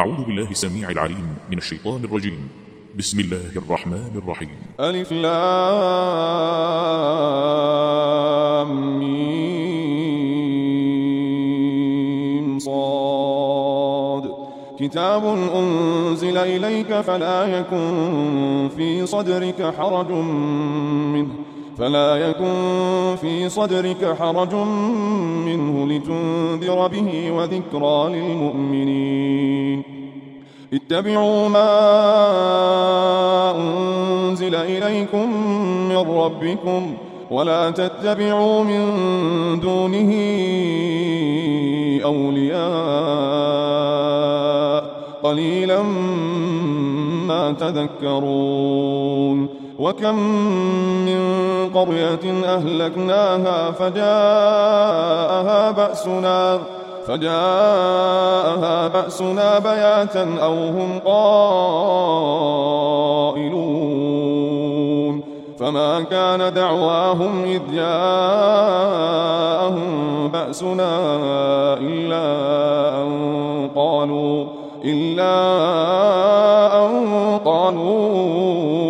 أعوذ بالله السميع العليم من الشيطان الرجيم. بسم الله الرحمن الرحيم. ألف لام صاد. كتاب أنزل إليك فلا يكن في صدرك حرج منه. فلا يكن في صدرك حرج منه لتنذر به وذكرى للمؤمنين. اتبعوا ما أنزل إليكم من ربكم ولا تتبعوا من دونه أولياء. قليلا ما تذكرون. وكم من قرية أهلكناها فجاءها بأسنا فجاءها بأسنا بياتا أو هم قائلون. فما كان دعواهم إذ جاءهم بأسنا إلا أن قالوا إلا أن قالوا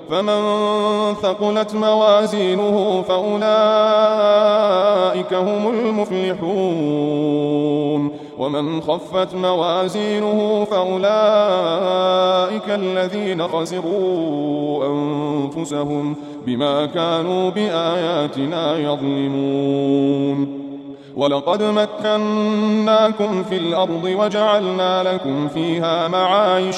فمن ثقلت موازينه فأولئك هم المفلحون. ومن خفت موازينه فأولئك الذين خسروا أنفسهم بما كانوا بآياتنا يظلمون. ولقد مكناكم في الأرض وجعلنا لكم فيها معايش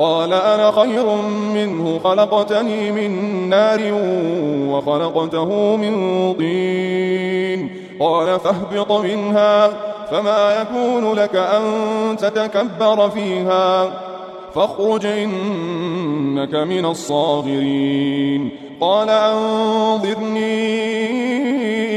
قال أنا خير منه خلقتني من نار وخلقته من طين. قال فاهبط منها فما يكون لك أن تتكبر فيها فاخرج إنك من الصاغرين. قال أنظرني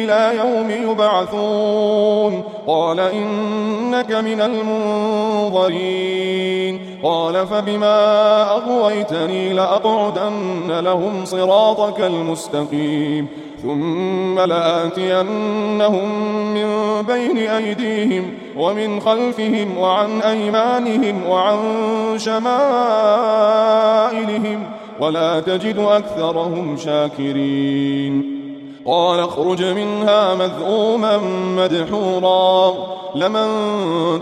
إلى يوم يبعثون. قال إنك من المنظرين. قال فبما أغويتني لأقعدن لهم صراطك المستقيم. ثم لآتينهم من بين أيديهم ومن خلفهم وعن أيمانهم وعن شمائلهم ولا تجد أكثرهم شاكرين. قال اخرج منها مذءوما مدحورا. لمن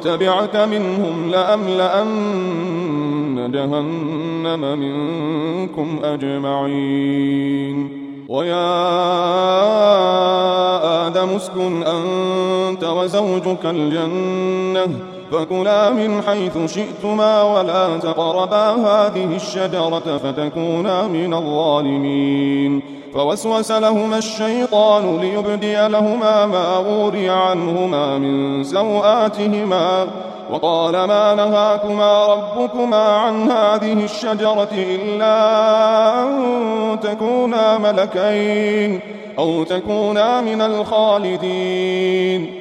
تبعك منهم لأملأن جهنم منكم أجمعين. ويا آدم اسكن أنت وزوجك الجنة. فكلا من حيث شئتما ولا تقربا هذه الشجرة فتكونا من الظالمين. فوسوس لهما الشيطان ليبدي لهما ما أوري عنهما من سوآتهما. وقال ما نهاكما ربكما عن هذه الشجرة إلا أن تكونا ملكين أو تكونا من الخالدين.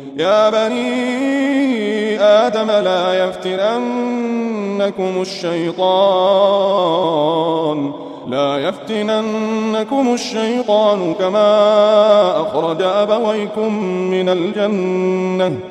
يا بني آدم لا يفتننكم الشيطان. لا يفتننكم الشيطان كما أخرج أبويكم من الجنة.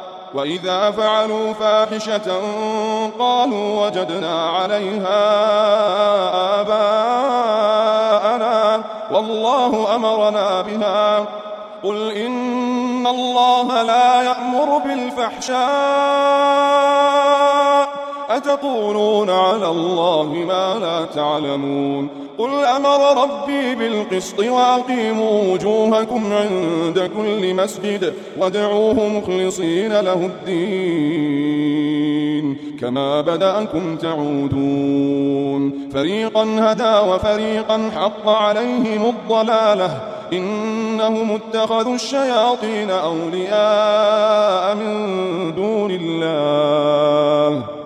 وإذا فعلوا فاحشة قالوا وجدنا عليها آباءنا والله أمرنا بها. قل إن الله لا يأمر بالفحشاء أتقولون على الله ما لا تعلمون؟ قل أمر ربي بالقسط وأقيموا وجوهكم عند كل مسجد وادعوه مخلصين له الدين. كما بدأكم تعودون. فريقا هدى وفريقا حق عليهم الضلالة. إنهم اتخذوا الشياطين أولياء من دون الله.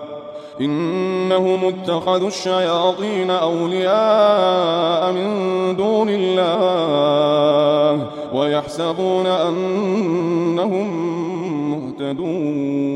إنهم اتخذوا الشياطين أولياء من دون الله ويحسبون أنهم مهتدون.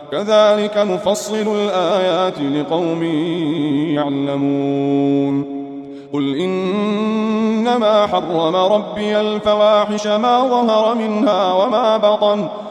كذلك نفصل الآيات لقوم يعلمون. قل إنما حرم ربي الفواحش ما ظهر منها وما بطن.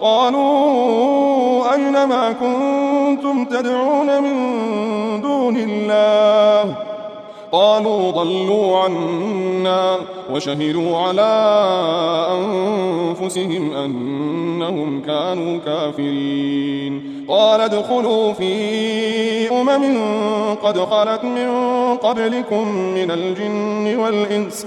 قالوا أين ما كنتم تدعون من دون الله؟ قالوا ضلوا عنا وشهدوا على أنفسهم أنهم كانوا كافرين. قال ادخلوا في أمم قد خلت من قبلكم من الجن والإنس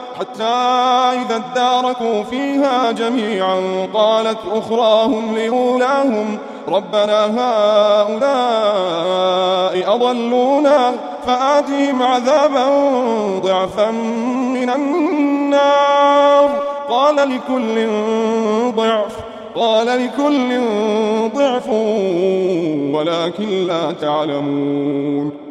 حتى إذا اداركوا فيها جميعا قالت أخراهم لأولاهم ربنا هؤلاء أضلونا فآتهم عذابا ضعفا من النار. قال لكل ضعف قال لكل ضعف ولكن لا تعلمون.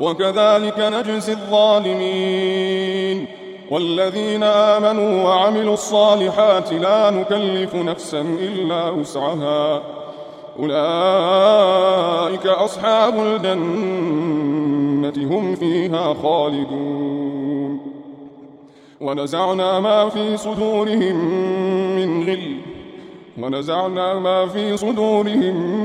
وكذلك نجزي الظالمين والذين آمنوا وعملوا الصالحات لا نكلف نفسا إلا وسعها. أولئك أصحاب الجنة هم فيها خالدون. ونزعنا ما في صدورهم من غل. ونزعنا ما في صدورهم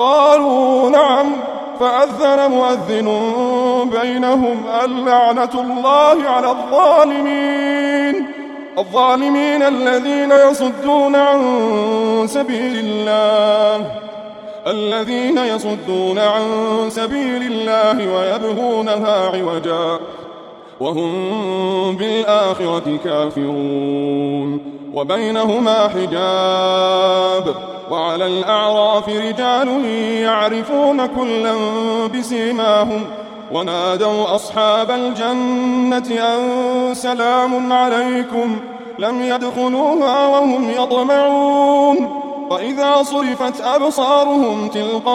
قالوا نعم فأذن مؤذن بينهم اللعنة الله على الظالمين. الظالمين الذين يصدون عن سبيل الله الذين يصدون عن سبيل الله ويبغونها عوجا وهم بالآخرة كافرون. وبينهما حجاب وعلى الأعراف رجال يعرفون كلا بسيماهم ونادوا أصحاب الجنة أن سلام عليكم لم يدخلوها وهم يطمعون وإذا صرفت أبصارهم تلقاء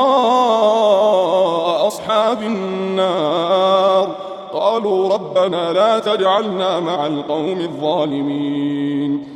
أصحاب النار قالوا ربنا لا تجعلنا مع القوم الظالمين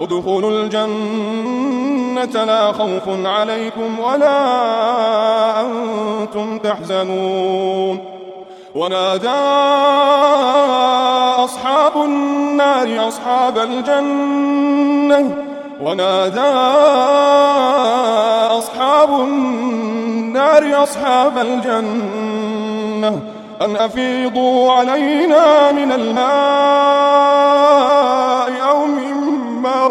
ادخلوا الجنة لا خوف عليكم ولا أنتم تحزنون. ونادى أصحاب النار أصحاب الجنة. ونادى أصحاب النار أصحاب الجنة. أن أفيضوا علينا من الماء.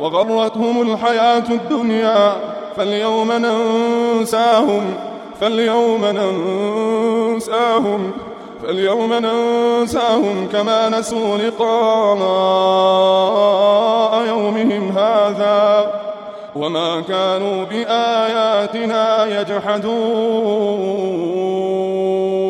وغرتهم الحياة الدنيا فاليوم ننساهم فاليوم ننساهم فاليوم ننساهم كما نسوا لقاء يومهم هذا. وما كانوا بآياتنا يجحدون.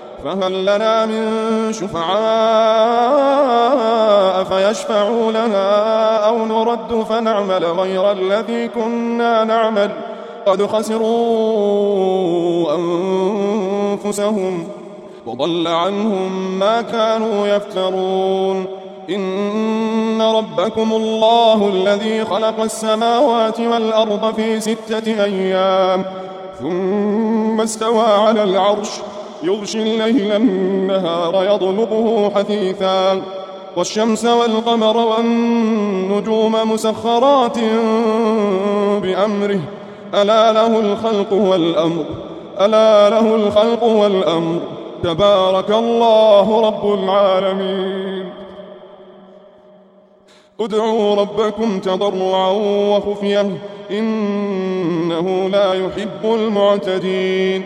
فهل لنا من شفعاء فيشفعوا لنا أو نرد فنعمل غير الذي كنا نعمل؟ قد خسروا أنفسهم وضل عنهم ما كانوا يفترون. إن ربكم الله الذي خلق السماوات والأرض في ستة أيام ثم استوى على العرش يغشي الليل النهار يطلبه حثيثا والشمس والقمر والنجوم مسخرات بأمره. ألا له الخلق والأمر ألا له الخلق والأمر. تبارك الله رب العالمين. ادعوا ربكم تضرعا وخفية إنه لا يحب المعتدين.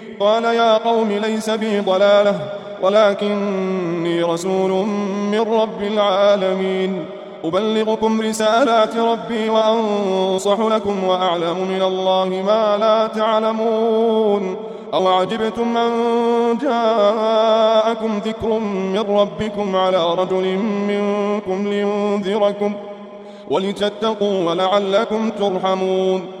قال يا قوم ليس بي ضلالة ولكني رسول من رب العالمين. أبلغكم رسالات ربي وأنصح لكم وأعلم من الله ما لا تعلمون. أو عجبتم أن جاءكم ذكر من ربكم على رجل منكم لينذركم ولتتقوا ولعلكم ترحمون.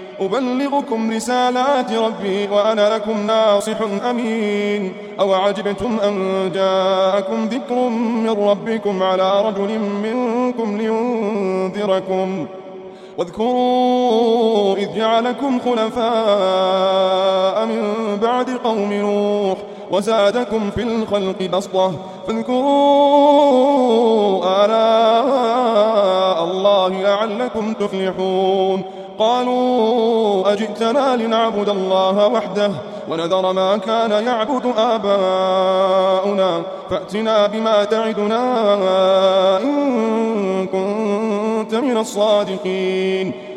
أبلغكم رسالات ربي وأنا لكم ناصح أمين. أو عجبتم أن جاءكم ذكر من ربكم على رجل منكم لينذركم. واذكروا إذ جعلكم خلفاء من بعد قوم نوح وزادكم في الخلق بسطة. فاذكروا آلاء الله لعلكم تفلحون. قالوا أجئتنا لنعبد الله وحده ونذر ما كان يعبد آباؤنا فأتنا بما تعدنا إن كنت من الصادقين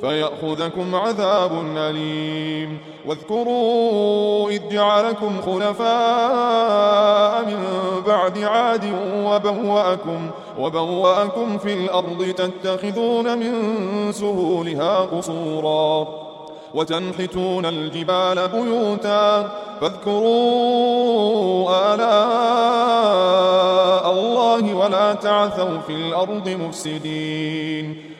فيأخذكم عذاب أليم. واذكروا إذ جعلكم خلفاء من بعد عاد وبوأكم, وبوأكم في الأرض تتخذون من سهولها قصورا. وتنحتون الجبال بيوتا فاذكروا آلاء الله ولا تعثوا في الأرض مفسدين.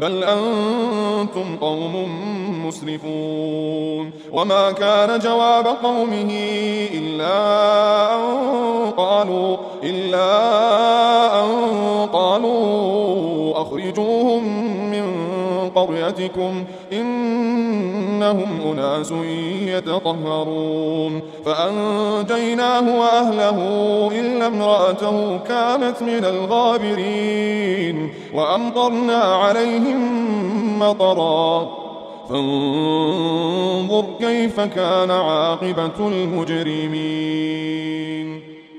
بل أنتم قوم مسرفون. وما كان جواب قومه إلا أن قالوا إلا أن قالوا أخرجوهم من قريتكم إنهم أناس يتطهرون فأنجيناه وأهله إلا امرأته كانت من الغابرين وأمطرنا عليهم مطرا فانظر كيف كان عاقبة المجرمين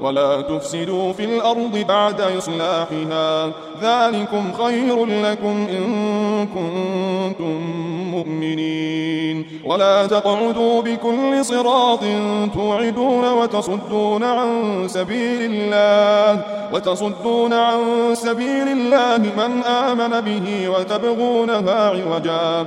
ولا تفسدوا في الأرض بعد إصلاحها. ذلكم خير لكم إن كنتم مؤمنين. ولا تقعدوا بكل صراط توعدون وتصدون عن سبيل الله. وتصدون عن سبيل الله من آمن به وتبغونها عوجا.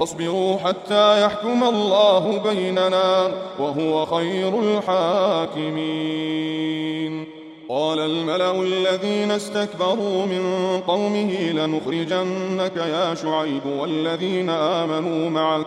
فاصبروا حتى يحكم الله بيننا وهو خير الحاكمين. قال الملأ الذين استكبروا من قومه لنخرجنك يا شعيب والذين آمنوا معك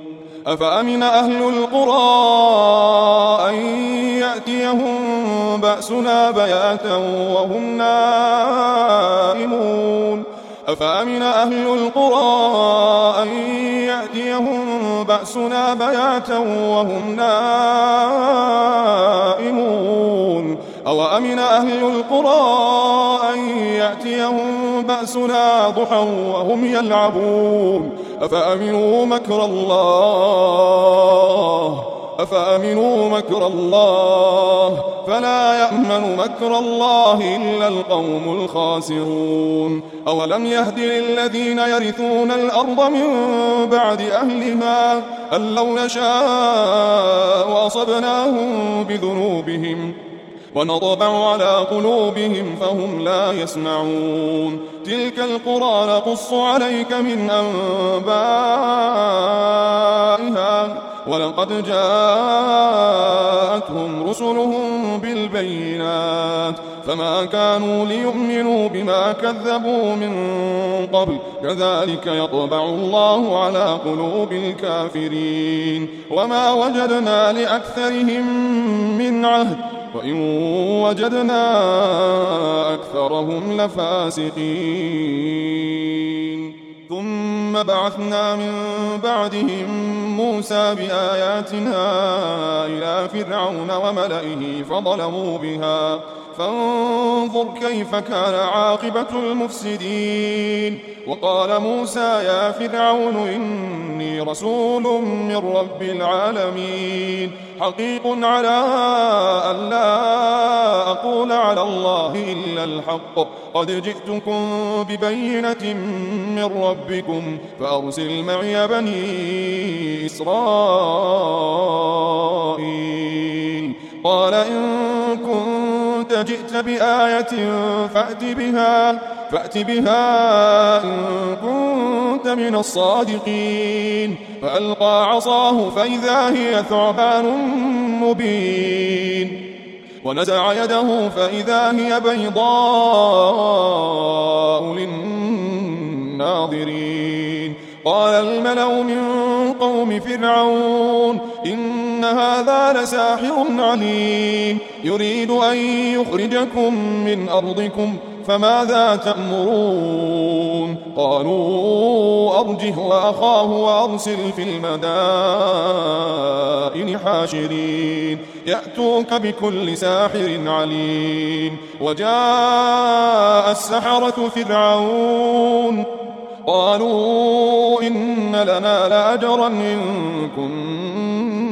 أفأمن أهل القرى أن يأتيهم بأسنا بياتا وهم نائمون؟ أفأمن أهل القرى أن يأتيهم بأسنا بياتا وهم نائمون؟ أو أمن أهل القرى أن يأتيهم بأسنا ضحى وهم يلعبون أفأمنوا مكر الله أفأمنوا مكر الله فلا يأمن مكر الله إلا القوم الخاسرون أولم يهد للذين يرثون الأرض من بعد أهلها أن لو نشاء وأصبناهم بذنوبهم ونطبع على قلوبهم فهم لا يسمعون. تلك القرى نقص عليك من أنبائها. ولقد جاءتهم رسلهم بالبينات. فما كانوا ليؤمنوا بما كذبوا من قبل. كذلك يطبع الله على قلوب الكافرين. وما وجدنا لأكثرهم من عهد. وإن وجدنا أكثرهم لفاسقين. ثم بعثنا من بعدهم موسى بآياتنا إلى فرعون وملئه فظلموا بها. فانظر كيف كان عاقبة المفسدين. وقال موسى يا فرعون إني رسول من رب العالمين. حقيق على أن لا أقول على الله إلا الحق. قد جئتكم ببينة من ربكم فأرسل معي بني إسرائيل. قال إن كنت جئت بآية فأت بها فأت بها إن كنت من الصادقين. فألقى عصاه فإذا هي ثعبان مبين. ونزع يده فإذا هي بيضاء للناظرين. قال الملأ من قوم فرعون إن هذا لساحر عليم. يريد أن يخرجكم من أرضكم فماذا تأمرون؟ قالوا أرجه وأخاه وأرسل في المدائن حاشرين. يأتوك بكل ساحر عليم. وجاء السحرة فرعون. قالوا إن لنا لأجرا إن كنا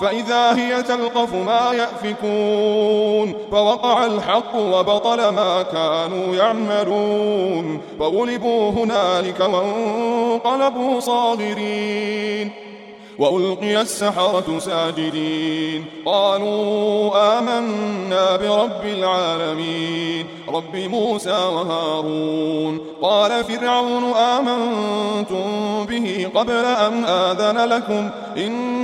فإذا هي تلقف ما يأفكون. فوقع الحق وبطل ما كانوا يعملون. فغلبوا هنالك وانقلبوا صاغرين. وألقي السحرة ساجدين. قالوا آمنا برب العالمين رب موسى وهارون. قال فرعون آمنتم به قبل أن آذن لكم؟ إن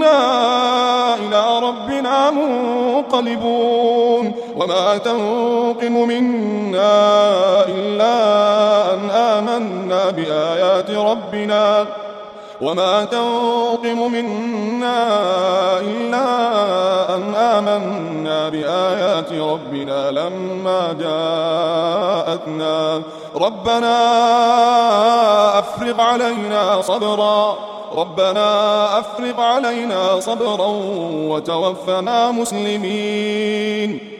إنا إلى ربنا منقلبون. وما تنقم منا إلا أن آمنا بآيات ربنا. وما تنقم منا إلا أن آمنا بآيات ربنا لما جاءتنا. ربنا أفرغ علينا صبرا. ربنا أفرغ علينا صبرا وتوفنا مسلمين.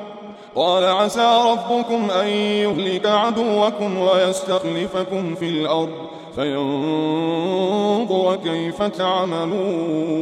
قال عسى ربكم أن يهلك عدوكم ويستخلفكم في الأرض فينظر كيف تعملون.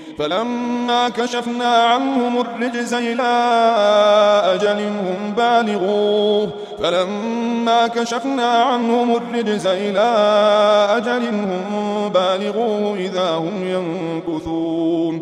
فلما كشفنا عنهم الرجز إلى أجل هم بالغوه فلما كشفنا عنهم الرجز إلى أجل هم بالغوه إذا هم ينكثون.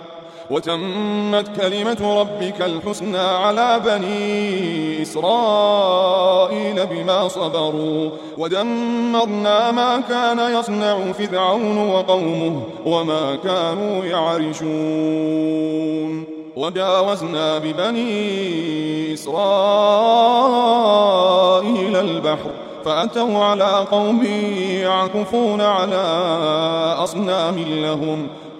وتمت كلمة ربك الحسنى على بني إسرائيل بما صبروا ودمرنا ما كان يصنع فرعون وقومه وما كانوا يعرشون. وجاوزنا ببني إسرائيل البحر فأتوا على قوم يعكفون على أصنام لهم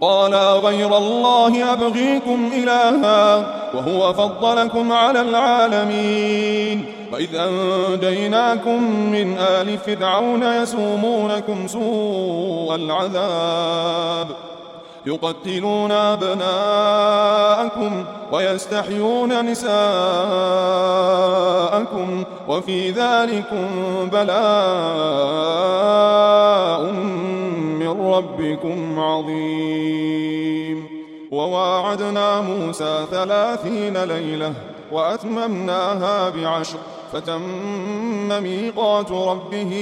قال غير الله أبغيكم إلها وهو فضلكم على العالمين. وإذ أنجيناكم من آل فرعون يسومونكم سوء العذاب يقتلون أبناءكم ويستحيون نساءكم وفي ذلكم بلاء من ربكم عظيم. وواعدنا موسى ثلاثين ليلة وأتممناها بعشر. فتم ميقات ربه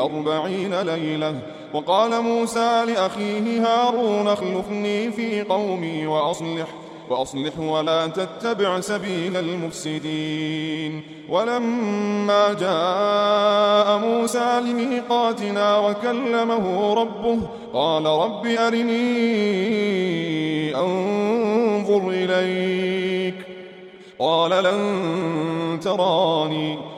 أربعين ليلة. وقال موسى لأخيه هارون اخلفني في قومي وأصلح. وأصلح ولا تتبع سبيل المفسدين. ولما جاء موسى لميقاتنا وكلمه ربه قال رب أرني أنظر إليك. قال لن تراني.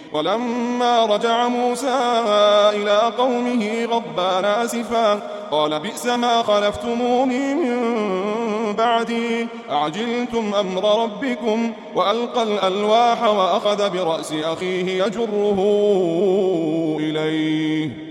ولما رجع موسى إلى قومه غضبان آسفا قال بئس ما خلفتموني من بعدي. أعجلتم أمر ربكم وألقى الألواح وأخذ برأس أخيه يجره إليه.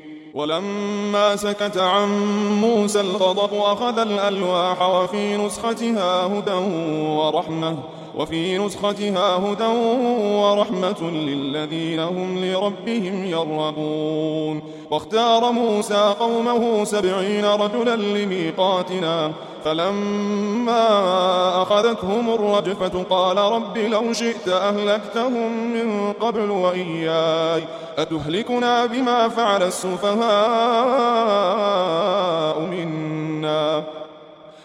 ولما سكت عن موسى الغضب أخذ الألواح وفي نسختها هدى ورحمة. وفي نسختها هدى ورحمة للذين هم لربهم يرغبون. واختار موسى قومه سبعين رجلا لميقاتنا فلما أخذتهم الرجفة قال رب لو شئت أهلكتهم من قبل وإياي أتهلكنا بما فعل السفهاء منا؟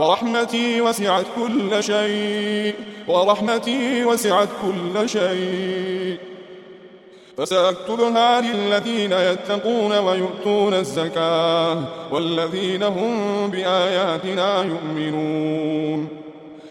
ورحمتي وسعت كل شيء. ورحمتي وسعت كل شيء. فسأكتبها للذين يتقون ويؤتون الزكاة والذين هم بآياتنا يؤمنون.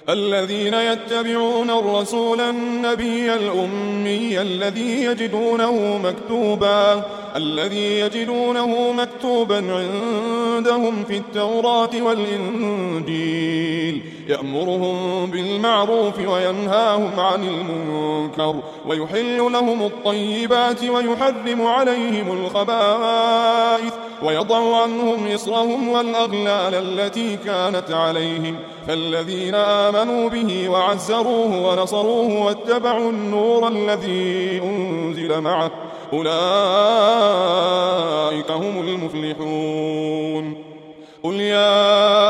الذين يتبعون الرسول النبي الأمي الذي يجدونه مكتوبا الذي يجدونه مكتوبا عندهم في التوراة والإنجيل. يأمرهم بالمعروف وينهاهم عن المنكر ويحل لهم الطيبات ويحرم عليهم الخبائث ويضع عنهم إصرهم والأغلال التي كانت عليهم فالذين آمنوا به وعزروه ونصروه واتبعوا النور الذي أنزل معه أولئك هم المفلحون قل يا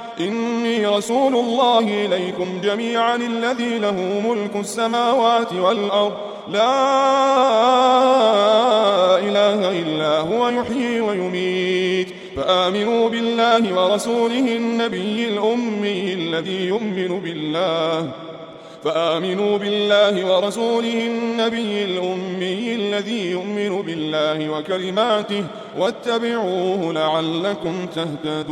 إني رسول الله إليكم جميعا الذي له ملك السماوات والأرض. لا إله إلا هو يحيي ويميت. فآمنوا بالله ورسوله النبي الأمي الذي يؤمن بالله. فآمنوا بالله ورسوله النبي الأمي الذي يؤمن بالله وكلماته واتبعوه لعلكم تهتدون.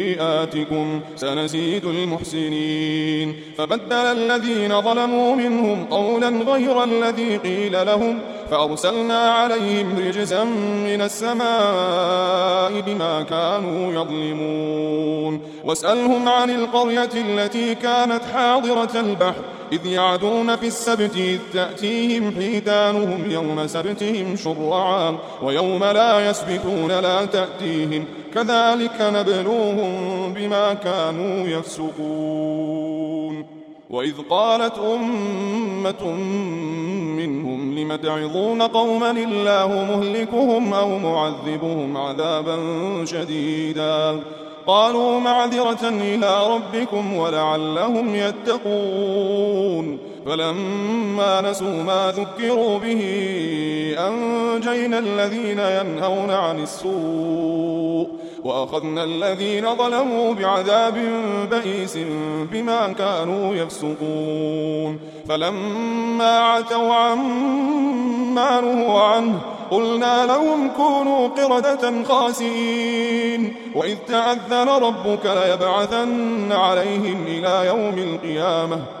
خطيئاتكم سنزيد المحسنين. فبدل الذين ظلموا منهم قولا غير الذي قيل لهم فأرسلنا عليهم رجزا من السماء بما كانوا يظلمون. واسألهم عن القرية التي كانت حاضرة البحر إذ يعدون في السبت إذ تأتيهم حيتانهم يوم سبتهم شرعا ويوم لا يسبتون لا تأتيهم. كذلك نبلوهم بما كانوا يفسقون. وإذ قالت أمة منهم لم تعظون قوما الله مهلكهم أو معذبهم عذابا شديدا؟ قالوا معذرة إلى ربكم ولعلهم يتقون. فلما نسوا ما ذكروا به أنجينا الذين ينهون عن السوء وأخذنا الذين ظلموا بعذاب بئيس بما كانوا يفسقون. فلما عتوا عما نهوا عنه قلنا لهم كونوا قردة خاسئين. وإذ تعذن ربك ليبعثن عليهم إلى يوم القيامة.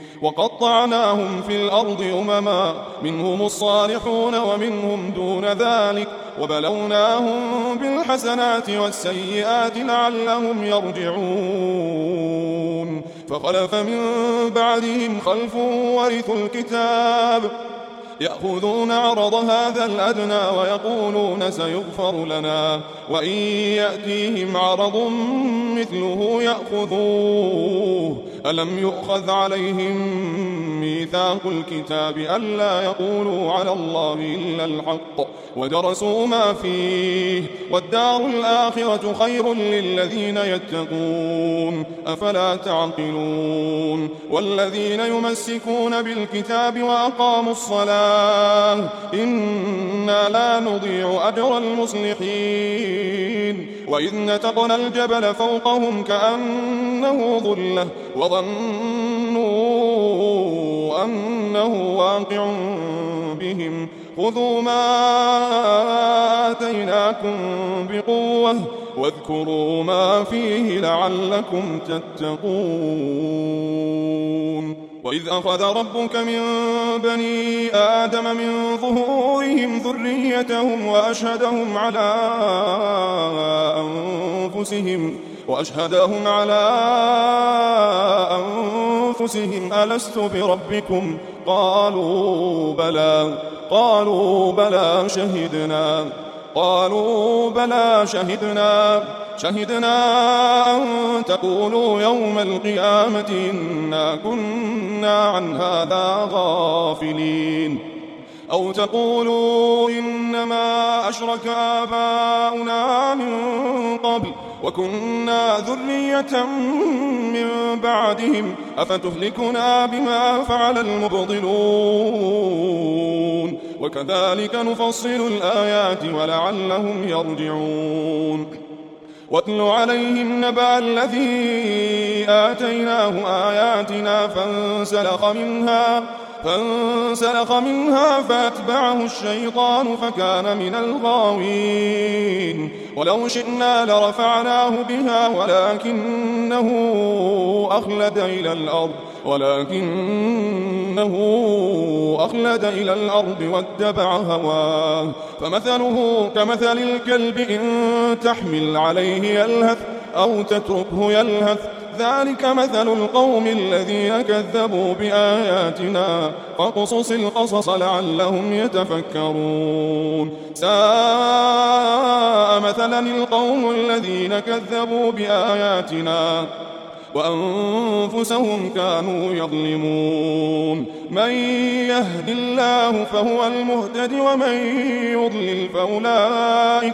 وقطعناهم في الأرض أمما منهم الصالحون ومنهم دون ذلك وبلوناهم بالحسنات والسيئات لعلهم يرجعون. فخلف من بعدهم خلف ورثوا الكتاب. يأخذون عرض هذا الأدنى ويقولون سيغفر لنا وإن يأتيهم عرض مثله يأخذوه. ألم يؤخذ عليهم ميثاق الكتاب ألا يقولوا على الله إلا الحق ودرسوا ما فيه والدار الآخرة خير للذين يتقون. أفلا تعقلون؟ والذين يمسكون بالكتاب وأقاموا الصلاة إنا لا نضيع أجر المصلحين وإذ نتقنا الجبل فوقهم كأنه ظلة وظنوا أنه واقع بهم خذوا ما آتيناكم بقوة واذكروا ما فيه لعلكم تتقون وإذ أخذ ربك من بني آدم من ظهورهم ذريتهم وأشهدهم على أنفسهم وأشهدهم على أنفسهم ألست بربكم؟ قالوا بلى قالوا بلى شهدنا قالوا بلى شهدنا. شهدنا أن تقولوا يوم القيامة إنا كنا عن هذا غافلين. أو تقولوا إنما أشرك آباؤنا من قبل وكنا ذرية من بعدهم. أفتهلكنا بما فعل المبطلون؟ وكذلك نفصل الآيات ولعلهم يرجعون. واتل عليهم نبأ الذي آتيناه آياتنا فانسلخ منها فانسلخ منها فأتبعه الشيطان فكان من الغاوين. ولو شئنا لرفعناه بها ولكنه أخلد إلى الأرض ولكنه أخلد إلى الأرض واتبع هواه. فمثله كمثل الكلب إن تحمل عليه يلهث أو تتركه يلهث ذلك مثل القوم الذين كذبوا بآياتنا فاقصص القصص لعلهم يتفكرون. ساء مثلا القوم الذين كذبوا بآياتنا وأنفسهم كانوا يظلمون. من يهد الله فهو المهتد ومن يضلل فأولئك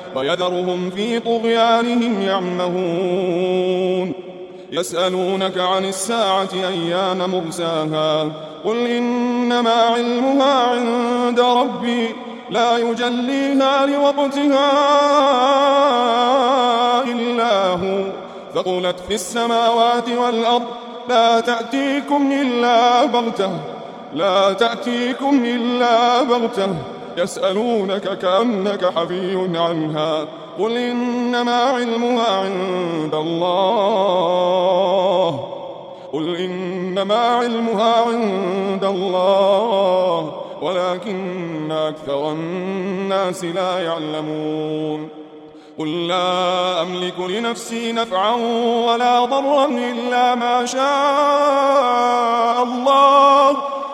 ويذرهم في طغيانهم يعمهون. يسألونك عن الساعة أيان مرساها. قل إنما علمها عند ربي لا يجليها لوقتها إلا هو. ثقلت في السماوات والأرض لا تأتيكم إلا بغتة لا تأتيكم إلا بغتة. يسألونك كأنك حفي عنها. قل إنما علمها عند الله. قل إنما علمها عند الله. ولكن أكثر الناس لا يعلمون. قل لا أملك لنفسي نفعا ولا ضرا إلا ما شاء الله.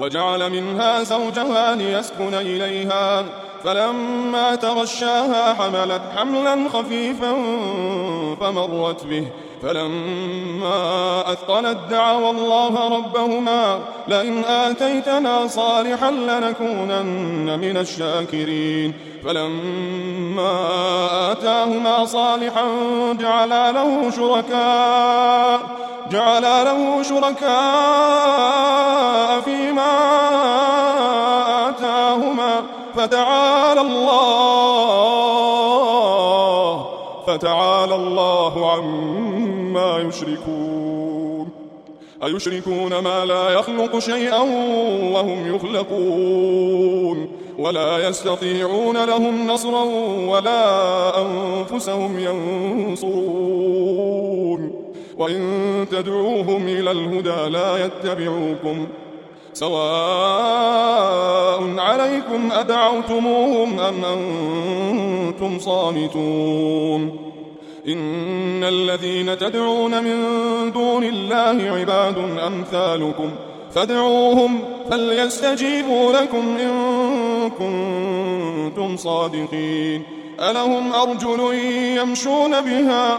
وجعل منها زوجها ليسكن إليها فلما تغشاها حملت حملا خفيفا فمرت به. فلما أثقلت دعوا الله ربهما لئن آتيتنا صالحا لنكونن من الشاكرين. فلما آتاهما صالحا جعلا له شركاء جعلا له شركاء فيما آتاهما فتعالى الله فتعالى الله عما يشركون. أيشركون ما لا يخلق شيئا وهم يخلقون. ولا يستطيعون لهم نصرا ولا أنفسهم ينصرون. وإن تدعوهم إلى الهدى لا يتبعوكم سواء عليكم أدعوتموهم أم أنتم صامتون إن الذين تدعون من دون الله عباد أمثالكم فادعوهم فليستجيبوا لكم إن كنتم صادقين ألهم أرجل يمشون بها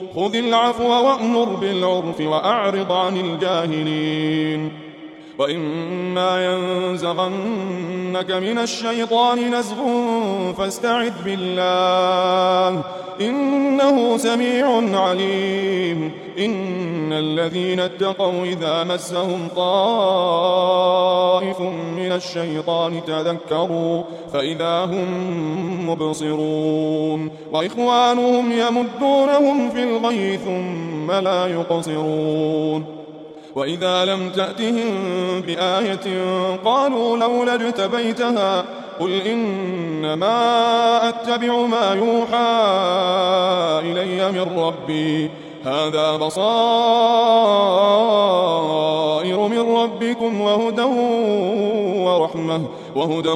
خذ العفو وأمر بالعرف وأعرض عن الجاهلين. وإما ينزغنك من الشيطان نزغ فاستعذ بالله إنه سميع عليم. إن الذين اتقوا إذا مسهم طائف من الشيطان تذكروا فإذا هم مبصرون وإخوانهم يمدونهم في الغي ثم لا يقصرون وإذا لم تأتهم بآية قالوا لولا اجتبيتها قل إنما أتبع ما يوحى إلي من ربي هذا بصائر من ربكم وهدى ورحمة وهدى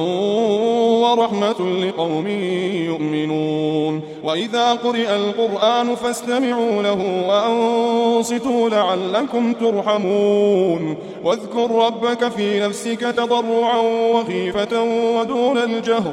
ورحمة لقوم يؤمنون. وإذا قرئ القرآن فاستمعوا له وأنصتوا لعلكم ترحمون. واذكر ربك في نفسك تضرعا وخيفة ودون الجهر.